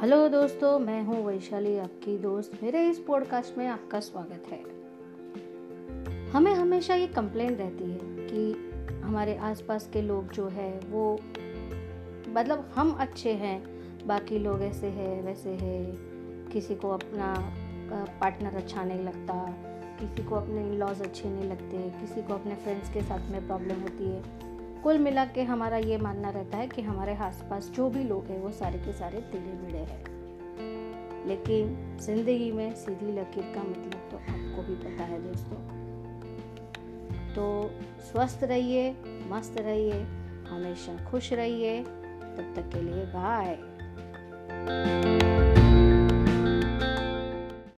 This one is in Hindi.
हेलो दोस्तों, मैं हूँ वैशाली, आपकी दोस्त। मेरे इस पॉडकास्ट में आपका स्वागत है। हमें हमेशा ये कंप्लेंट रहती है कि हमारे आसपास के लोग जो है, वो मतलब हम अच्छे हैं, बाकी लोग ऐसे हैं, वैसे है, किसी को अपना पार्टनर अच्छा नहीं लगता, किसी को अपने लॉज अच्छे नहीं लगते, किसी को अपने फ्रेंड्स के साथ में प्रॉब्लम होती है। कुल मिला के हमारा ये मानना रहता है कि हमारे आसपास जो भी लोग हैं, वो सारे के सारे तिले मिले हैं। लेकिन ज़िंदगी में सीधी लकीर का मतलब तो आपको भी पता है दोस्तों। तो स्वस्थ रहिए, मस्त रहिए, हमेशा खुश रहिए। तब तक के लिए बाय